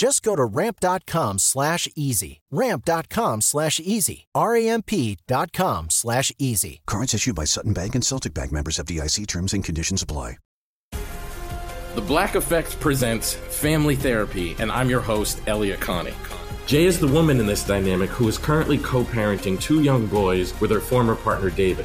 Just go to ramp.com slash easy. Ramp.com slash easy. R-A-M-P dot com slash easy. Cards issued by Sutton Bank and Celtic Bank members of FDIC terms and conditions apply. The Black Effect presents Family Therapy, and I'm your host, Elliott Connie. Jay is the woman in this dynamic who is currently co parenting two young boys with her former partner, David.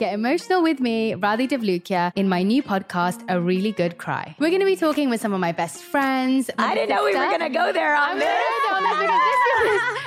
Get emotional with me, Radhi Devlukia, in my new podcast, A Really Good Cry. We're going to be talking with some of my best friends. I didn't know we were going to go there on this.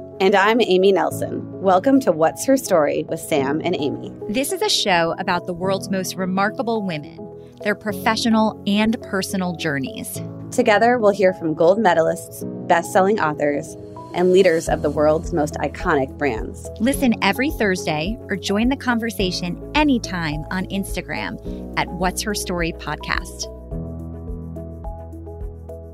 And I'm Amy Nelson. Welcome to What's Her Story with Sam and Amy. This is a show about the world's most remarkable women, their professional and personal journeys. Together, we'll hear from gold medalists, best selling authors, and leaders of the world's most iconic brands. Listen every Thursday or join the conversation anytime on Instagram at What's Her Story Podcast.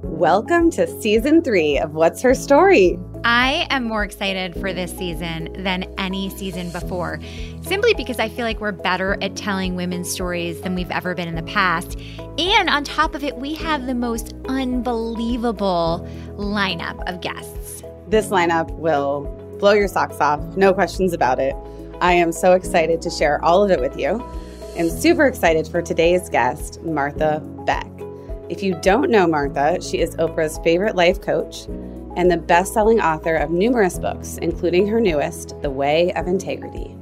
Welcome to season three of What's Her Story. I am more excited for this season than any season before, simply because I feel like we're better at telling women's stories than we've ever been in the past. And on top of it, we have the most unbelievable lineup of guests. This lineup will blow your socks off, no questions about it. I am so excited to share all of it with you I'm super excited for today's guest, Martha Beck. If you don't know Martha, she is Oprah's favorite life coach and the best selling author of numerous books, including her newest, The Way of Integrity.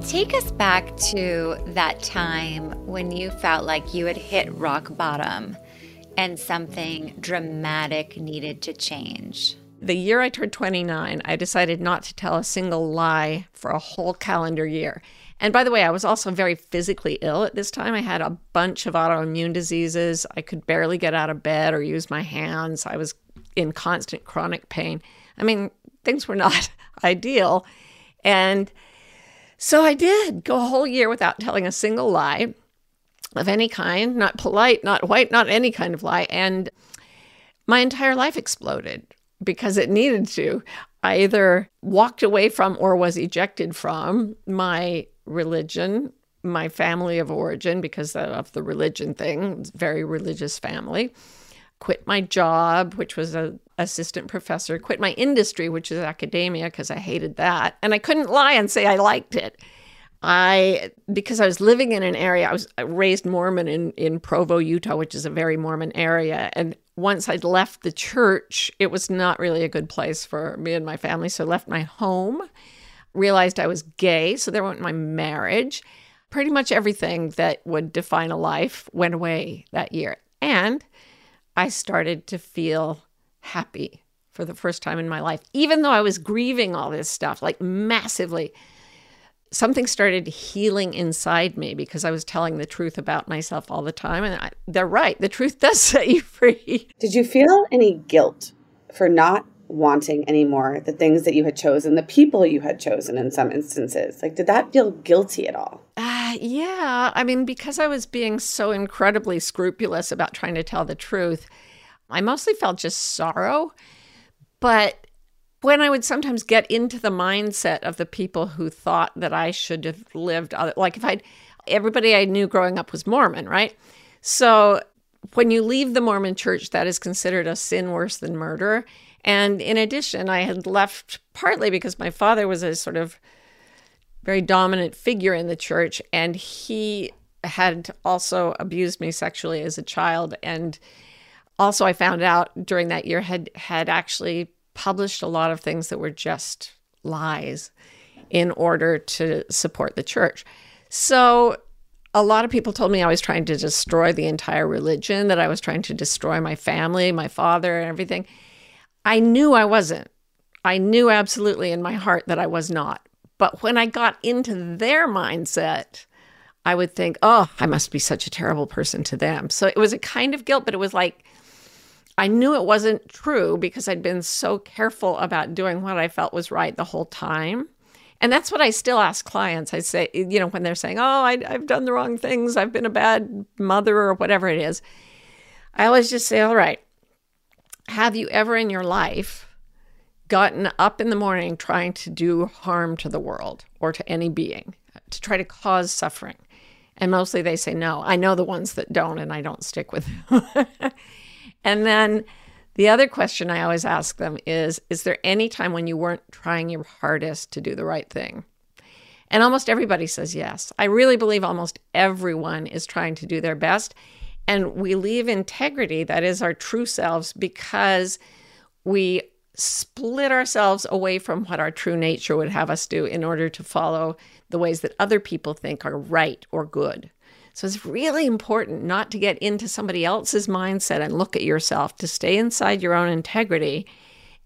Take us back to that time when you felt like you had hit rock bottom and something dramatic needed to change. The year I turned 29, I decided not to tell a single lie for a whole calendar year. And by the way, I was also very physically ill at this time. I had a bunch of autoimmune diseases. I could barely get out of bed or use my hands. I was in constant chronic pain. I mean, things were not ideal. And so I did go a whole year without telling a single lie of any kind, not polite, not white, not any kind of lie. And my entire life exploded because it needed to. I either walked away from or was ejected from my religion, my family of origin because of the religion thing, very religious family. Quit my job, which was a assistant professor, quit my industry, which is academia, because I hated that. And I couldn't lie and say I liked it. I because I was living in an area, I was raised Mormon in, in Provo, Utah, which is a very Mormon area. And once I'd left the church, it was not really a good place for me and my family. So I left my home, realized I was gay, so there went my marriage. Pretty much everything that would define a life went away that year. And I started to feel happy for the first time in my life, even though I was grieving all this stuff, like massively. Something started healing inside me because I was telling the truth about myself all the time. And I, they're right. The truth does set you free. Did you feel any guilt for not wanting anymore the things that you had chosen, the people you had chosen in some instances? Like, did that feel guilty at all? Ah, Uh, yeah. I mean, because I was being so incredibly scrupulous about trying to tell the truth, I mostly felt just sorrow. But when I would sometimes get into the mindset of the people who thought that I should have lived, other, like if I'd, everybody I knew growing up was Mormon, right? So when you leave the Mormon church, that is considered a sin worse than murder. And in addition, I had left partly because my father was a sort of very dominant figure in the church, and he had also abused me sexually as a child. And also I found out during that year had had actually published a lot of things that were just lies in order to support the church. So a lot of people told me I was trying to destroy the entire religion, that I was trying to destroy my family, my father, and everything. I knew I wasn't. I knew absolutely in my heart that I was not. But when I got into their mindset, I would think, oh, I must be such a terrible person to them. So it was a kind of guilt, but it was like I knew it wasn't true because I'd been so careful about doing what I felt was right the whole time. And that's what I still ask clients. I say, you know, when they're saying, oh, I, have done the wrong things, I've been a bad mother or whatever it is, I always just say, all right, have you ever in your life gotten up in the morning trying to do harm to the world or to any being, to try to cause suffering? And mostly they say no. I know the ones that don't, and I don't stick with them. And then the other question I always ask them is Is there any time when you weren't trying your hardest to do the right thing? And almost everybody says yes. I really believe almost everyone is trying to do their best. And we leave integrity, that is our true selves, because we split ourselves away from what our true nature would have us do in order to follow the ways that other people think are right or good. So it's really important not to get into somebody else's mindset and look at yourself, to stay inside your own integrity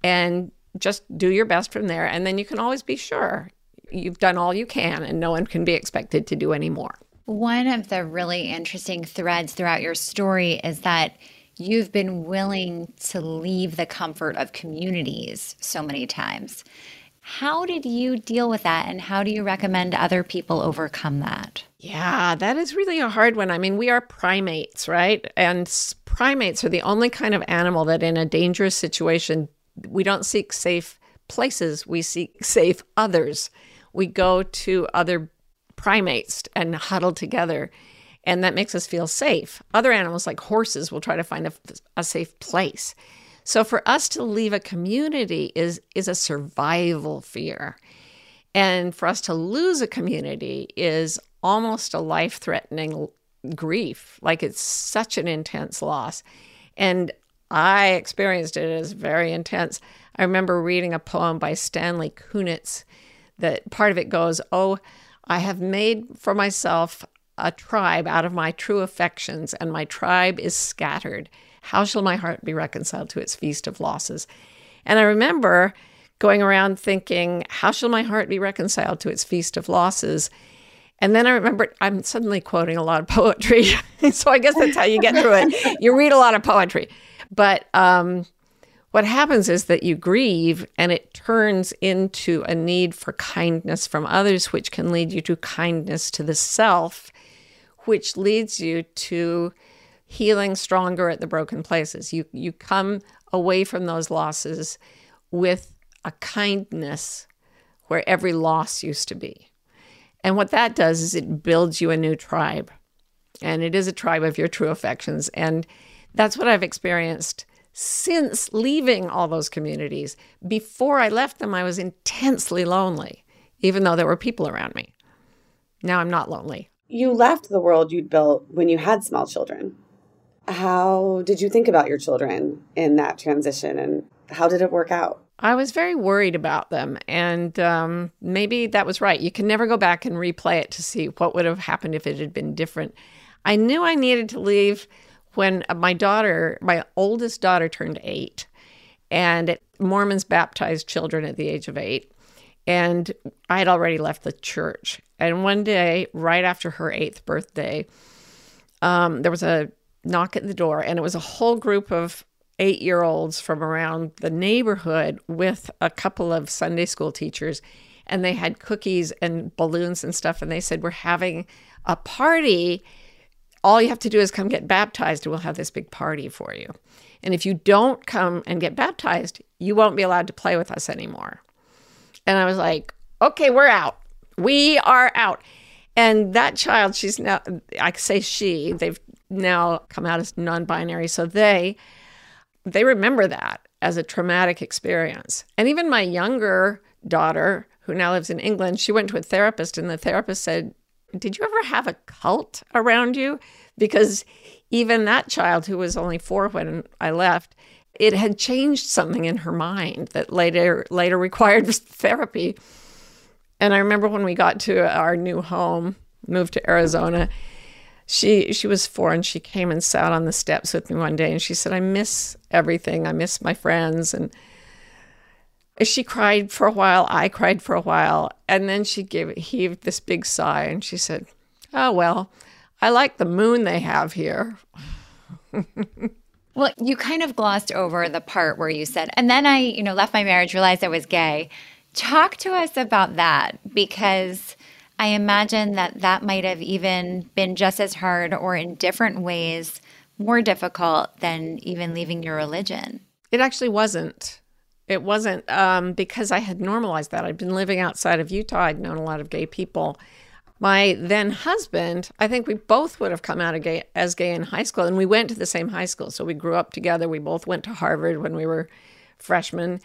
and just do your best from there. And then you can always be sure you've done all you can and no one can be expected to do any more. One of the really interesting threads throughout your story is that you've been willing to leave the comfort of communities so many times. How did you deal with that and how do you recommend other people overcome that? Yeah, that is really a hard one. I mean, we are primates, right? And primates are the only kind of animal that in a dangerous situation, we don't seek safe places, we seek safe others. We go to other primates and huddle together, and that makes us feel safe. Other animals, like horses, will try to find a, a safe place. So for us to leave a community is is a survival fear. And for us to lose a community is almost a life-threatening grief. Like it's such an intense loss. And I experienced it as very intense. I remember reading a poem by Stanley Kunitz that part of it goes, Oh, I have made for myself a tribe out of my true affections, and my tribe is scattered. How shall my heart be reconciled to its feast of losses? And I remember going around thinking, How shall my heart be reconciled to its feast of losses? And then I remember I'm suddenly quoting a lot of poetry. so I guess that's how you get through it. You read a lot of poetry. But um, what happens is that you grieve and it turns into a need for kindness from others, which can lead you to kindness to the self, which leads you to healing stronger at the broken places. You you come away from those losses with a kindness where every loss used to be. And what that does is it builds you a new tribe. And it is a tribe of your true affections. And that's what I've experienced since leaving all those communities. Before I left them, I was intensely lonely, even though there were people around me. Now I'm not lonely. You left the world you'd built when you had small children. How did you think about your children in that transition and how did it work out? I was very worried about them. And um, maybe that was right. You can never go back and replay it to see what would have happened if it had been different. I knew I needed to leave when my daughter, my oldest daughter, turned eight. And Mormons baptized children at the age of eight. And I had already left the church. And one day, right after her eighth birthday, um, there was a knock at the door, and it was a whole group of eight year olds from around the neighborhood with a couple of Sunday school teachers. And they had cookies and balloons and stuff. And they said, We're having a party. All you have to do is come get baptized, and we'll have this big party for you. And if you don't come and get baptized, you won't be allowed to play with us anymore. And I was like, Okay, we're out. We are out. And that child, she's now, I say she, they've now come out as non binary. So they, they remember that as a traumatic experience. And even my younger daughter, who now lives in England, she went to a therapist, and the therapist said, Did you ever have a cult around you? Because even that child, who was only four when I left, it had changed something in her mind that later later required therapy. And I remember when we got to our new home, moved to Arizona, she she was four and she came and sat on the steps with me one day and she said, I miss everything. I miss my friends and she cried for a while. I cried for a while. And then she gave heaved this big sigh and she said, Oh well, I like the moon they have here. well, you kind of glossed over the part where you said, and then I, you know, left my marriage, realized I was gay. Talk to us about that because I imagine that that might have even been just as hard or in different ways more difficult than even leaving your religion. It actually wasn't. It wasn't um, because I had normalized that. I'd been living outside of Utah. I'd known a lot of gay people. My then husband, I think we both would have come out gay, as gay in high school, and we went to the same high school. So we grew up together. We both went to Harvard when we were freshmen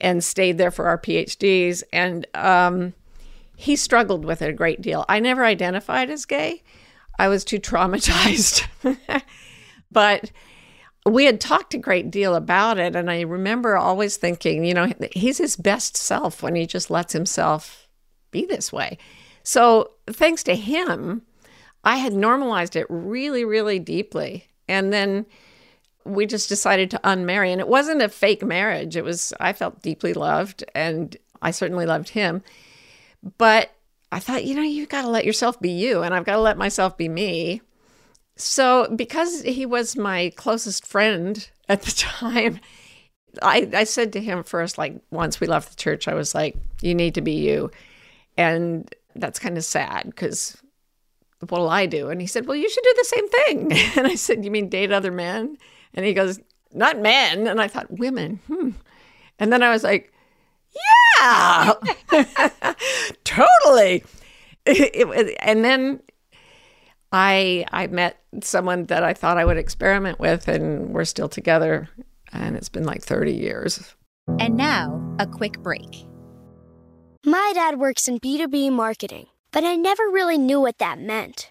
and stayed there for our PhDs. And um, he struggled with it a great deal. I never identified as gay. I was too traumatized. but we had talked a great deal about it. And I remember always thinking, you know, he's his best self when he just lets himself be this way. So thanks to him, I had normalized it really, really deeply. And then we just decided to unmarry. And it wasn't a fake marriage. It was, I felt deeply loved and I certainly loved him. But I thought, you know, you've got to let yourself be you, and I've got to let myself be me. So, because he was my closest friend at the time, I, I said to him first, like once we left the church, I was like, you need to be you. And that's kind of sad because what'll I do? And he said, well, you should do the same thing. And I said, you mean date other men? And he goes, not men. And I thought, women. Hmm. And then I was like, yeah, totally. It, it, and then I I met someone that I thought I would experiment with, and we're still together, and it's been like thirty years. And now a quick break. My dad works in B two B marketing, but I never really knew what that meant.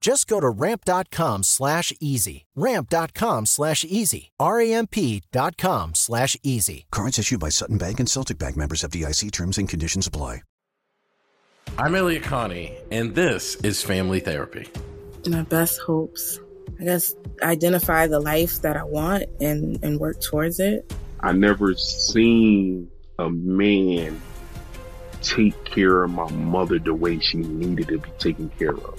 Just go to ramp.com slash easy. Ramp.com slash easy. R-A-M-P.com slash easy. Cards issued by Sutton Bank and Celtic Bank members of DIC terms and conditions apply. I'm Elliott Connie, and this is Family Therapy. My best hopes. I guess identify the life that I want and, and work towards it. I never seen a man take care of my mother the way she needed to be taken care of.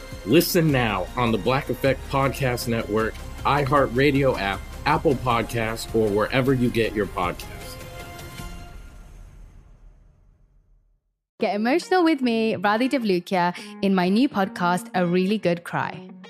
Listen now on the Black Effect Podcast Network, iHeartRadio app, Apple Podcasts, or wherever you get your podcasts. Get emotional with me, Radhi Devlukia, in my new podcast, A Really Good Cry.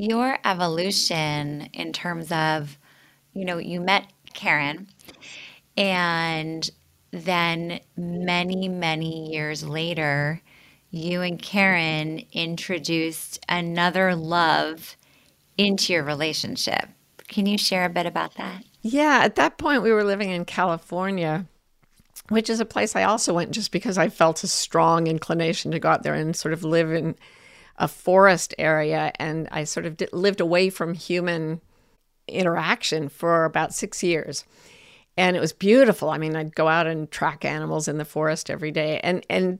Your evolution in terms of, you know, you met Karen and then many, many years later, you and Karen introduced another love into your relationship. Can you share a bit about that? Yeah, at that point, we were living in California, which is a place I also went just because I felt a strong inclination to go out there and sort of live in a forest area. And I sort of lived away from human interaction for about six years. And it was beautiful. I mean, I'd go out and track animals in the forest every day. And, and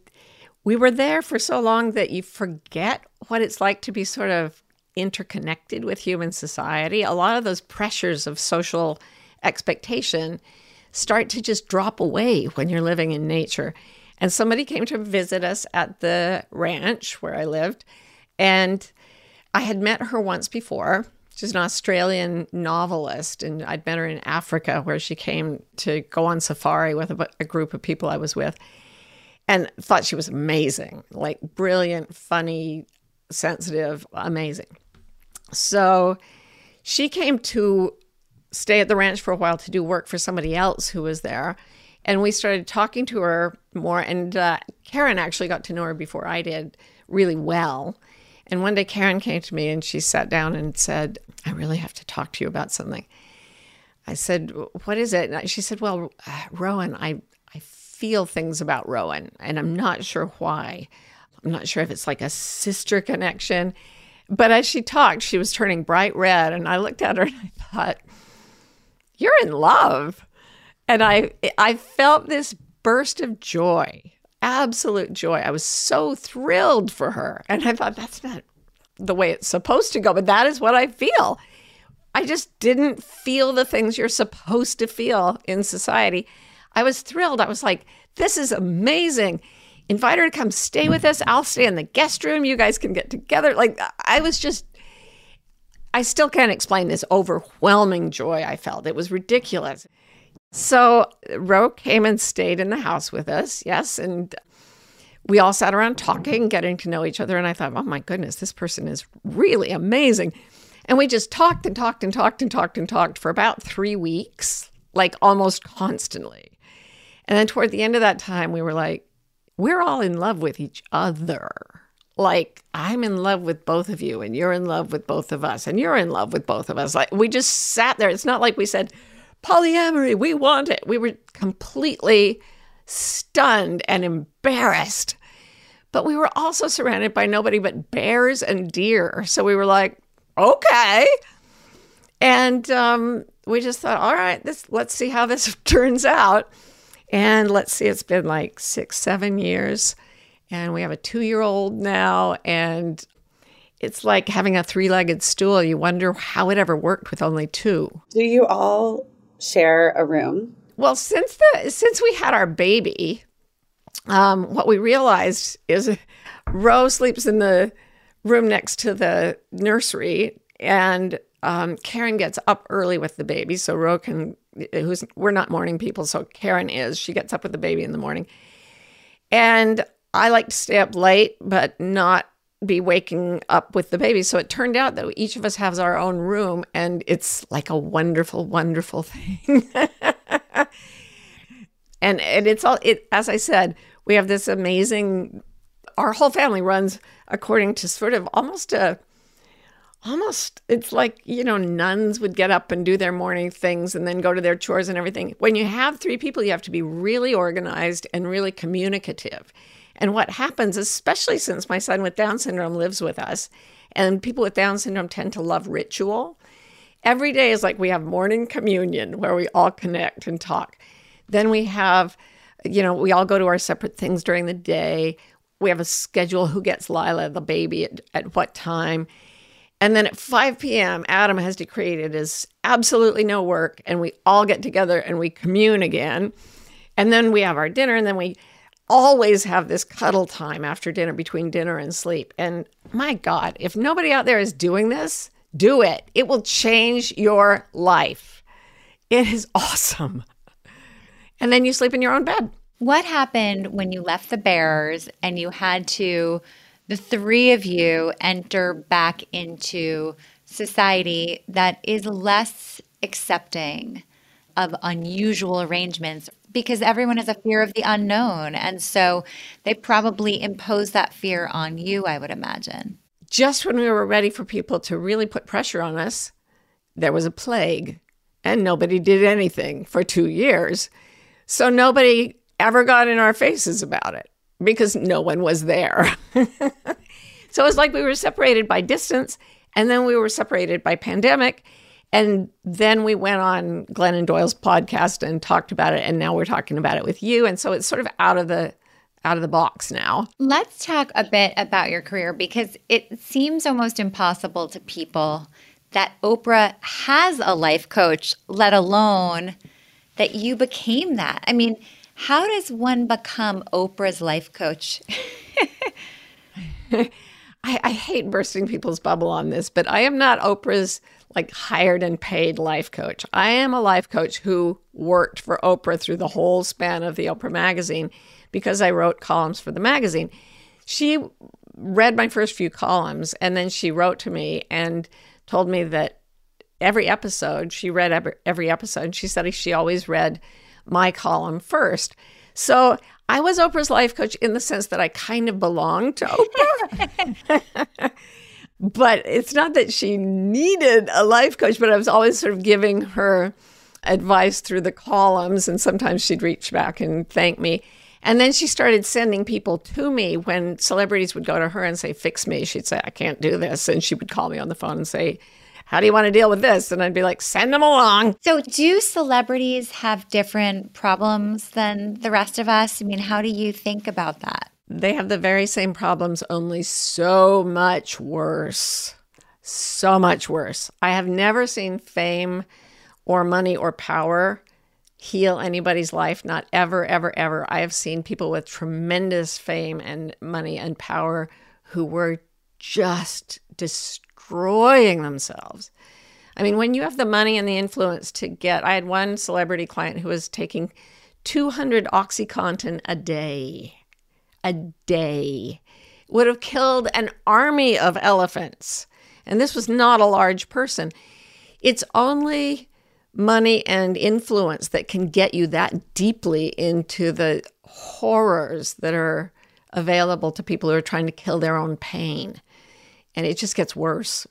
we were there for so long that you forget what it's like to be sort of interconnected with human society. A lot of those pressures of social expectation start to just drop away when you're living in nature. And somebody came to visit us at the ranch where I lived. And I had met her once before. She's an Australian novelist, and I'd met her in Africa where she came to go on safari with a, a group of people I was with and thought she was amazing like brilliant, funny, sensitive, amazing. So she came to stay at the ranch for a while to do work for somebody else who was there. And we started talking to her more. And uh, Karen actually got to know her before I did really well. And one day Karen came to me and she sat down and said, I really have to talk to you about something. I said, What is it? And she said, Well, uh, Rowan, I, I feel things about Rowan and I'm not sure why. I'm not sure if it's like a sister connection. But as she talked, she was turning bright red. And I looked at her and I thought, You're in love. And I, I felt this burst of joy absolute joy. I was so thrilled for her. And I thought, that's not the way it's supposed to go, but that is what I feel. I just didn't feel the things you're supposed to feel in society. I was thrilled. I was like, this is amazing. Invite her to come stay with us. I'll stay in the guest room. You guys can get together. Like, I was just, I still can't explain this overwhelming joy I felt. It was ridiculous. So, Ro came and stayed in the house with us. Yes. And we all sat around talking, getting to know each other. And I thought, oh my goodness, this person is really amazing. And we just talked and talked and talked and talked and talked for about three weeks, like almost constantly. And then toward the end of that time, we were like, we're all in love with each other. Like, I'm in love with both of you, and you're in love with both of us, and you're in love with both of us. Like, we just sat there. It's not like we said, polyamory, we want it. We were completely stunned and embarrassed. But we were also surrounded by nobody but bears and deer. So we were like, okay. And um, we just thought, all right, this let's see how this turns out. And let's see, it's been like six, seven years. And we have a two year old now. And it's like having a three legged stool. You wonder how it ever worked with only two. Do you all share a room? Well, since the since we had our baby, um, what we realized is Rose sleeps in the room next to the nursery, and um, Karen gets up early with the baby, so Ro can. Who's we're not morning people, so Karen is. She gets up with the baby in the morning, and I like to stay up late, but not be waking up with the baby. So it turned out that each of us has our own room, and it's like a wonderful, wonderful thing. and and it's all it. As I said, we have this amazing. Our whole family runs according to sort of almost a almost it's like you know nuns would get up and do their morning things and then go to their chores and everything when you have three people you have to be really organized and really communicative and what happens especially since my son with down syndrome lives with us and people with down syndrome tend to love ritual every day is like we have morning communion where we all connect and talk then we have you know we all go to our separate things during the day we have a schedule who gets lila the baby at, at what time and then at 5 p.m., Adam has decreed it is absolutely no work. And we all get together and we commune again. And then we have our dinner. And then we always have this cuddle time after dinner between dinner and sleep. And my God, if nobody out there is doing this, do it. It will change your life. It is awesome. And then you sleep in your own bed. What happened when you left the Bears and you had to? the three of you enter back into society that is less accepting of unusual arrangements because everyone has a fear of the unknown. And so they probably impose that fear on you, I would imagine. Just when we were ready for people to really put pressure on us, there was a plague and nobody did anything for two years. So nobody ever got in our faces about it because no one was there. so it was like we were separated by distance and then we were separated by pandemic. And then we went on Glennon Doyle's podcast and talked about it. And now we're talking about it with you. And so it's sort of out of the out of the box now. Let's talk a bit about your career because it seems almost impossible to people that Oprah has a life coach, let alone that you became that. I mean, how does one become Oprah's life coach? I, I, hate bursting people's bubble on this, but I am not Oprah's like hired and paid life coach. I am a life coach who worked for Oprah through the whole span of the Oprah magazine because I wrote columns for the magazine. She read my first few columns and then she wrote to me and told me that every episode, she read every, every episode. She said she always read my column first. So I was Oprah's life coach in the sense that I kind of belonged to Oprah. but it's not that she needed a life coach, but I was always sort of giving her advice through the columns. And sometimes she'd reach back and thank me. And then she started sending people to me when celebrities would go to her and say, Fix me. She'd say, I can't do this. And she would call me on the phone and say, how do you want to deal with this? And I'd be like, send them along. So, do celebrities have different problems than the rest of us? I mean, how do you think about that? They have the very same problems, only so much worse. So much worse. I have never seen fame or money or power heal anybody's life. Not ever, ever, ever. I have seen people with tremendous fame and money and power who were just destroying themselves. I mean, when you have the money and the influence to get, I had one celebrity client who was taking 200 Oxycontin a day. A day. Would have killed an army of elephants. And this was not a large person. It's only money and influence that can get you that deeply into the horrors that are available to people who are trying to kill their own pain. And it just gets worse.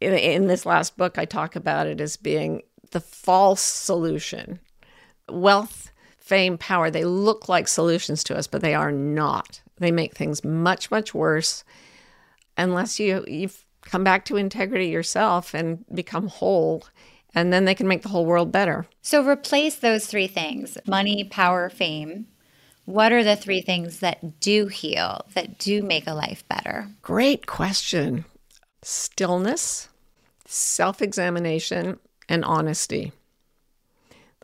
In, in this last book, I talk about it as being the false solution. Wealth, fame, power, they look like solutions to us, but they are not. They make things much, much worse unless you, you come back to integrity yourself and become whole and then they can make the whole world better. So replace those three things money, power, fame what are the three things that do heal, that do make a life better? Great question. Stillness, self examination, and honesty.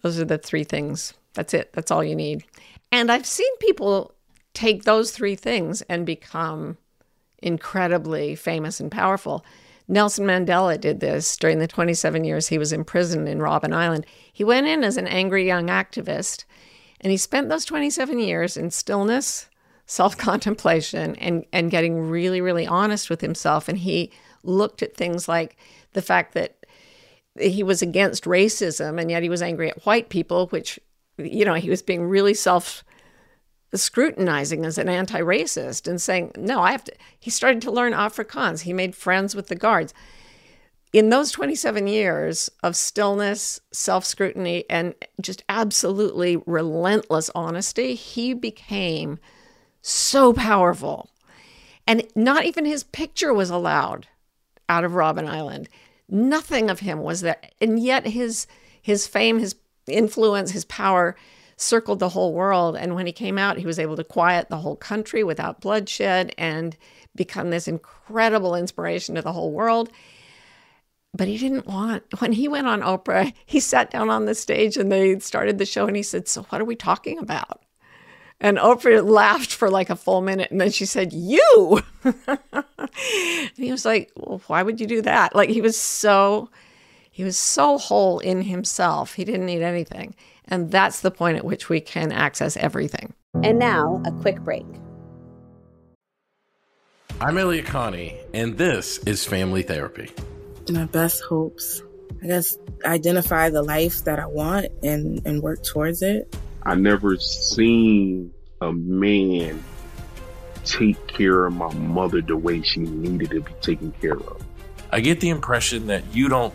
Those are the three things. That's it. That's all you need. And I've seen people take those three things and become incredibly famous and powerful. Nelson Mandela did this during the 27 years he was imprisoned in Robben Island. He went in as an angry young activist and he spent those 27 years in stillness, self contemplation, and, and getting really, really honest with himself. And he looked at things like the fact that he was against racism and yet he was angry at white people, which, you know, he was being really self scrutinizing as an anti racist and saying, no, I have to. He started to learn Afrikaans. He made friends with the guards in those 27 years of stillness, self scrutiny, and just absolutely relentless honesty, he became so powerful. And not even his picture was allowed out of Robben Island. Nothing of him was there. And yet his his fame, his influence, his power circled the whole world. And when he came out, he was able to quiet the whole country without bloodshed and become this incredible inspiration to the whole world but he didn't want when he went on Oprah, he sat down on the stage and they started the show and he said, "So what are we talking about?" And Oprah laughed for like a full minute and then she said, "You." and he was like, "Well, why would you do that?" Like he was so he was so whole in himself. He didn't need anything. And that's the point at which we can access everything. And now, a quick break. I'm Elliott Connie, and this is Family Therapy my best hopes. I guess identify the life that I want and, and work towards it. I never seen a man take care of my mother the way she needed to be taken care of. I get the impression that you don't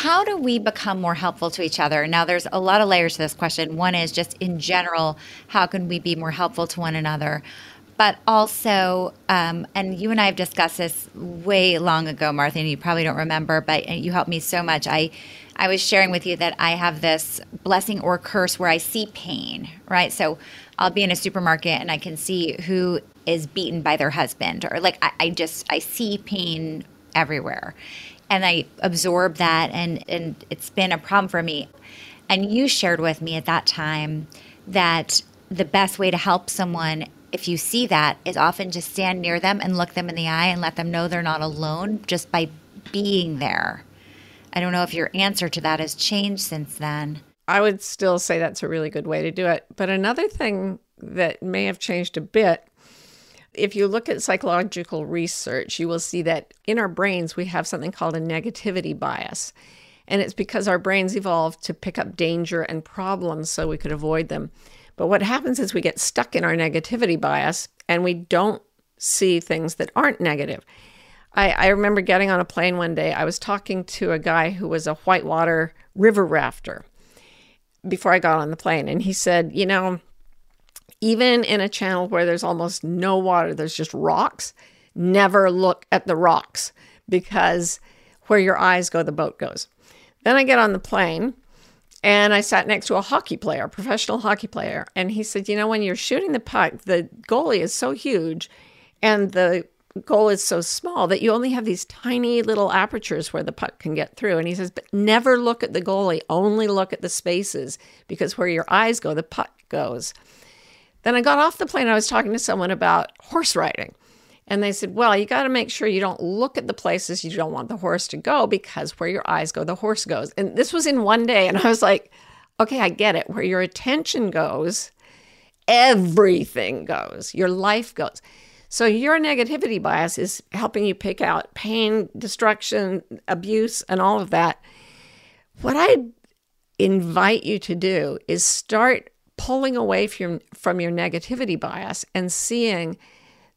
How do we become more helpful to each other? Now, there's a lot of layers to this question. One is just in general, how can we be more helpful to one another? But also, um, and you and I have discussed this way long ago, Martha, and you probably don't remember, but you helped me so much. I, I was sharing with you that I have this blessing or curse where I see pain, right? So I'll be in a supermarket and I can see who is beaten by their husband, or like I, I just I see pain everywhere and I absorb that and and it's been a problem for me. And you shared with me at that time that the best way to help someone if you see that is often just stand near them and look them in the eye and let them know they're not alone just by being there. I don't know if your answer to that has changed since then. I would still say that's a really good way to do it. But another thing that may have changed a bit if you look at psychological research, you will see that in our brains, we have something called a negativity bias. And it's because our brains evolved to pick up danger and problems so we could avoid them. But what happens is we get stuck in our negativity bias and we don't see things that aren't negative. I, I remember getting on a plane one day. I was talking to a guy who was a whitewater river rafter before I got on the plane. And he said, You know, even in a channel where there's almost no water, there's just rocks, never look at the rocks because where your eyes go, the boat goes. Then I get on the plane and I sat next to a hockey player, a professional hockey player. And he said, You know, when you're shooting the puck, the goalie is so huge and the goal is so small that you only have these tiny little apertures where the puck can get through. And he says, But never look at the goalie, only look at the spaces because where your eyes go, the puck goes. Then I got off the plane. I was talking to someone about horse riding. And they said, well, you got to make sure you don't look at the places you don't want the horse to go because where your eyes go, the horse goes. And this was in one day. And I was like, okay, I get it. Where your attention goes, everything goes, your life goes. So your negativity bias is helping you pick out pain, destruction, abuse, and all of that. What I invite you to do is start pulling away from from your negativity bias and seeing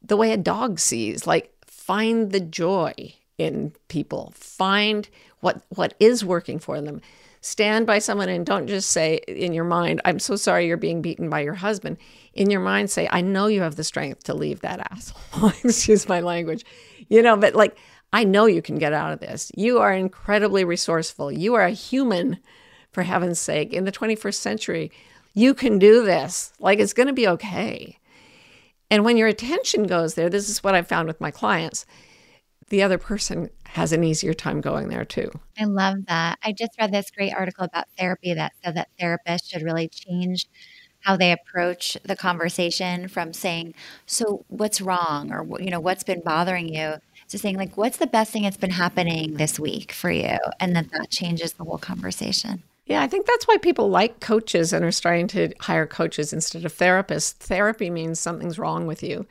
the way a dog sees like find the joy in people find what what is working for them stand by someone and don't just say in your mind, I'm so sorry you're being beaten by your husband. In your mind, say, I know you have the strength to leave that asshole. Excuse my language. You know, but like, I know you can get out of this. You are incredibly resourceful. You are a human, for heaven's sake. In the 21st century, you can do this. Like, it's going to be okay. And when your attention goes there, this is what I've found with my clients the other person has an easier time going there too. I love that. I just read this great article about therapy that said that therapists should really change how they approach the conversation from saying, "So what's wrong?" or you know, "What's been bothering you?" to saying like, "What's the best thing that's been happening this week for you?" and then that changes the whole conversation. Yeah, I think that's why people like coaches and are starting to hire coaches instead of therapists. Therapy means something's wrong with you,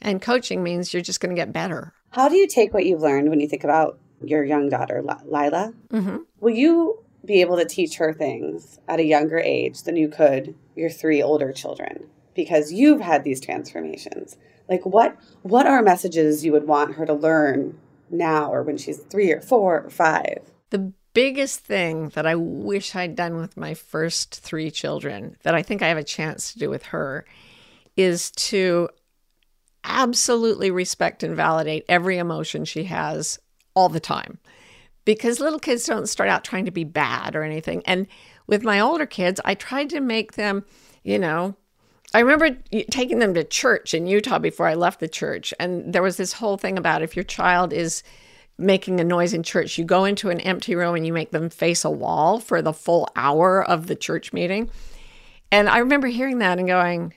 and coaching means you're just going to get better. How do you take what you've learned when you think about your young daughter, Lila? Mm-hmm. Will you be able to teach her things at a younger age than you could your three older children because you've had these transformations? Like what what are messages you would want her to learn now or when she's 3 or 4 or 5? The biggest thing that I wish I'd done with my first 3 children that I think I have a chance to do with her is to absolutely respect and validate every emotion she has all the time because little kids don't start out trying to be bad or anything. And with my older kids, I tried to make them, you know, I remember taking them to church in Utah before I left the church. And there was this whole thing about if your child is making a noise in church, you go into an empty room and you make them face a wall for the full hour of the church meeting. And I remember hearing that and going,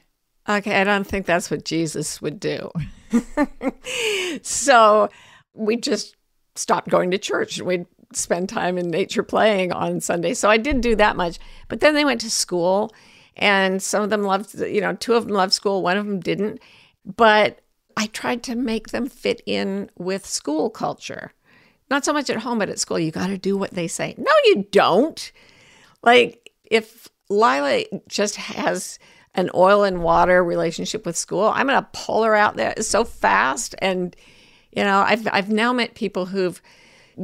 Okay, I don't think that's what Jesus would do. so we just stopped going to church. We'd spend time in nature playing on Sunday. So I did do that much. But then they went to school, and some of them loved, you know, two of them loved school, one of them didn't. But I tried to make them fit in with school culture. Not so much at home, but at school. You got to do what they say. No, you don't. Like, if Lila just has an oil and water relationship with school. I'm going to pull her out there so fast. And, you know, I've, I've now met people who've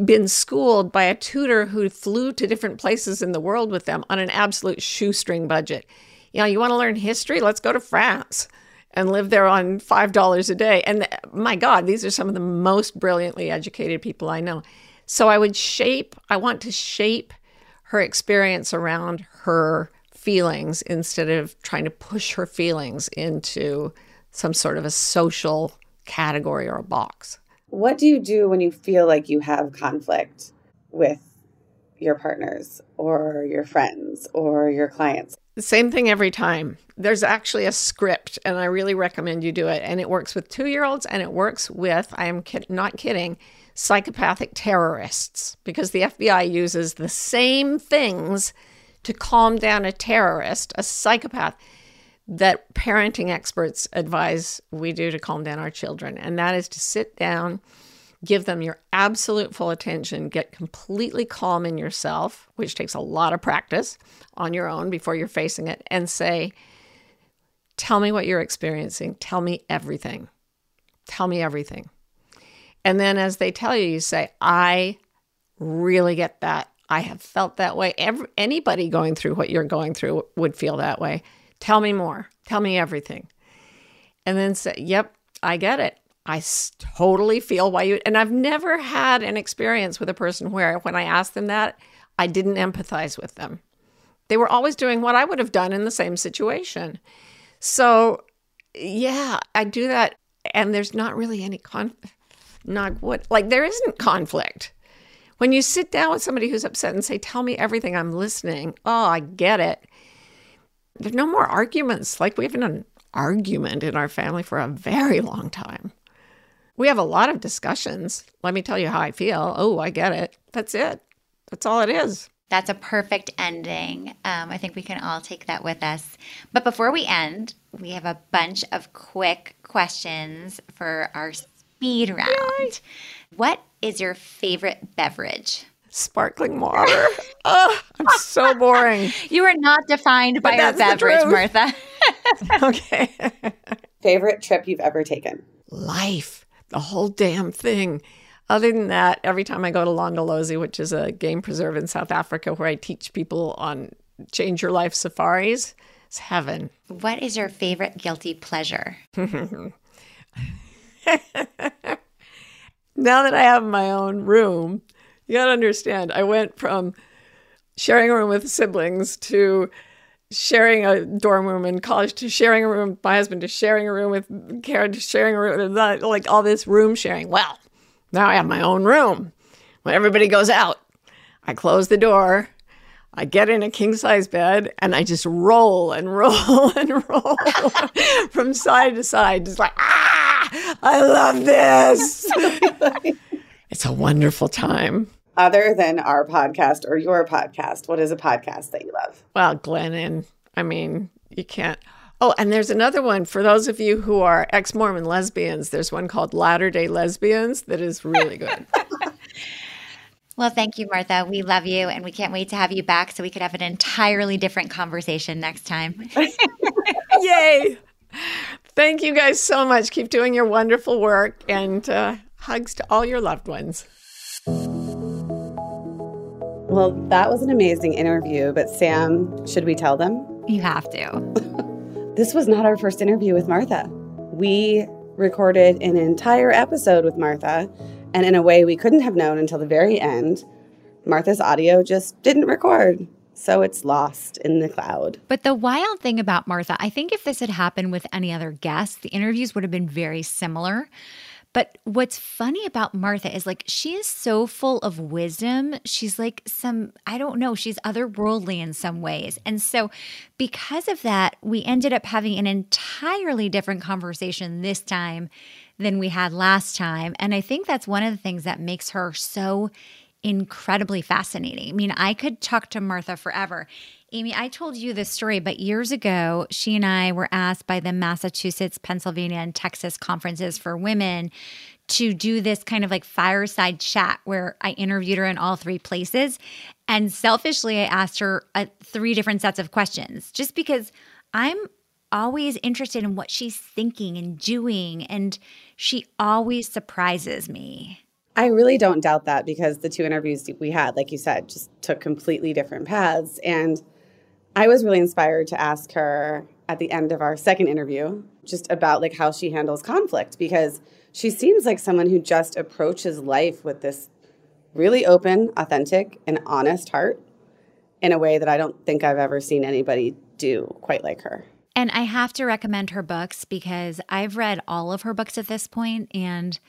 been schooled by a tutor who flew to different places in the world with them on an absolute shoestring budget. You know, you want to learn history? Let's go to France and live there on $5 a day. And my God, these are some of the most brilliantly educated people I know. So I would shape, I want to shape her experience around her feelings instead of trying to push her feelings into some sort of a social category or a box. What do you do when you feel like you have conflict with your partners or your friends or your clients? Same thing every time. There's actually a script, and I really recommend you do it. And it works with two year olds and it works with, I am kid- not kidding, psychopathic terrorists because the FBI uses the same things to calm down a terrorist, a psychopath, that parenting experts advise we do to calm down our children. And that is to sit down, give them your absolute full attention, get completely calm in yourself, which takes a lot of practice on your own before you're facing it, and say, Tell me what you're experiencing. Tell me everything. Tell me everything. And then as they tell you, you say, I really get that. I have felt that way. Every, anybody going through what you're going through would feel that way. Tell me more. Tell me everything. And then say, Yep, I get it. I totally feel why you. And I've never had an experience with a person where when I asked them that, I didn't empathize with them. They were always doing what I would have done in the same situation. So, yeah, I do that. And there's not really any con, not what, like, there isn't conflict. When you sit down with somebody who's upset and say, Tell me everything, I'm listening. Oh, I get it. There's no more arguments. Like we haven't an argument in our family for a very long time. We have a lot of discussions. Let me tell you how I feel. Oh, I get it. That's it. That's all it is. That's a perfect ending. Um, I think we can all take that with us. But before we end, we have a bunch of quick questions for our speed round. Yay. What is your favorite beverage? Sparkling water. oh, I'm so boring. You are not defined by your beverage, Martha. okay. favorite trip you've ever taken? Life. The whole damn thing. Other than that, every time I go to Londolozi, which is a game preserve in South Africa where I teach people on change your life safaris, it's heaven. What is your favorite guilty pleasure? now that I have my own room, you got to understand, I went from sharing a room with siblings to sharing a dorm room in college to sharing a room with my husband to sharing a room with Karen to sharing a room like all this room sharing. Well, now I have my own room. When everybody goes out, I close the door. I get in a king size bed and I just roll and roll and roll from side to side, just like, ah, I love this. it's a wonderful time other than our podcast or your podcast, what is a podcast that you love? Well, Glennon, I mean, you can't. Oh, and there's another one for those of you who are ex Mormon lesbians. There's one called Latter day Lesbians that is really good. well, thank you, Martha. We love you and we can't wait to have you back so we could have an entirely different conversation next time. Yay! Thank you guys so much. Keep doing your wonderful work and uh, hugs to all your loved ones. Well, that was an amazing interview, but Sam, should we tell them? You have to. this was not our first interview with Martha. We recorded an entire episode with Martha, and in a way we couldn't have known until the very end, Martha's audio just didn't record. So it's lost in the cloud. But the wild thing about Martha, I think if this had happened with any other guest, the interviews would have been very similar but what's funny about Martha is like she is so full of wisdom. She's like some, I don't know, she's otherworldly in some ways. And so, because of that, we ended up having an entirely different conversation this time than we had last time. And I think that's one of the things that makes her so incredibly fascinating. I mean, I could talk to Martha forever. Amy, I told you this story, but years ago, she and I were asked by the Massachusetts, Pennsylvania, and Texas conferences for women to do this kind of like fireside chat where I interviewed her in all three places. And selfishly, I asked her uh, three different sets of questions just because I'm always interested in what she's thinking and doing. And she always surprises me. I really don't doubt that because the two interviews we had, like you said, just took completely different paths. And I was really inspired to ask her at the end of our second interview just about like how she handles conflict because she seems like someone who just approaches life with this really open, authentic, and honest heart in a way that I don't think I've ever seen anybody do quite like her. And I have to recommend her books because I've read all of her books at this point and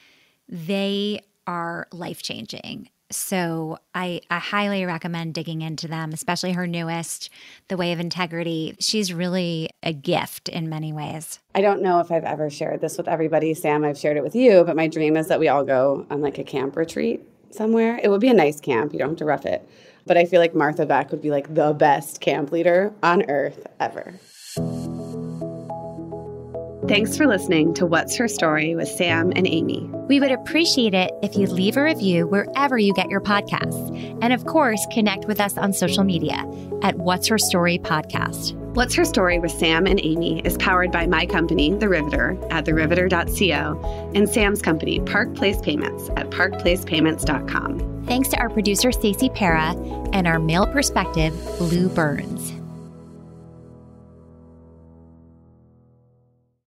they are life changing. So I, I highly recommend digging into them, especially her newest, The Way of Integrity. She's really a gift in many ways. I don't know if I've ever shared this with everybody, Sam. I've shared it with you, but my dream is that we all go on like a camp retreat somewhere. It would be a nice camp. You don't have to rough it. But I feel like Martha Beck would be like the best camp leader on earth ever. Thanks for listening to What's Her Story with Sam and Amy. We would appreciate it if you leave a review wherever you get your podcasts. And of course, connect with us on social media at What's Her Story Podcast. What's Her Story with Sam and Amy is powered by my company, The Riveter, at theriveter.co, and Sam's company, Park Place Payments, at parkplacepayments.com. Thanks to our producer, Stacey Para, and our male perspective, Lou Burns.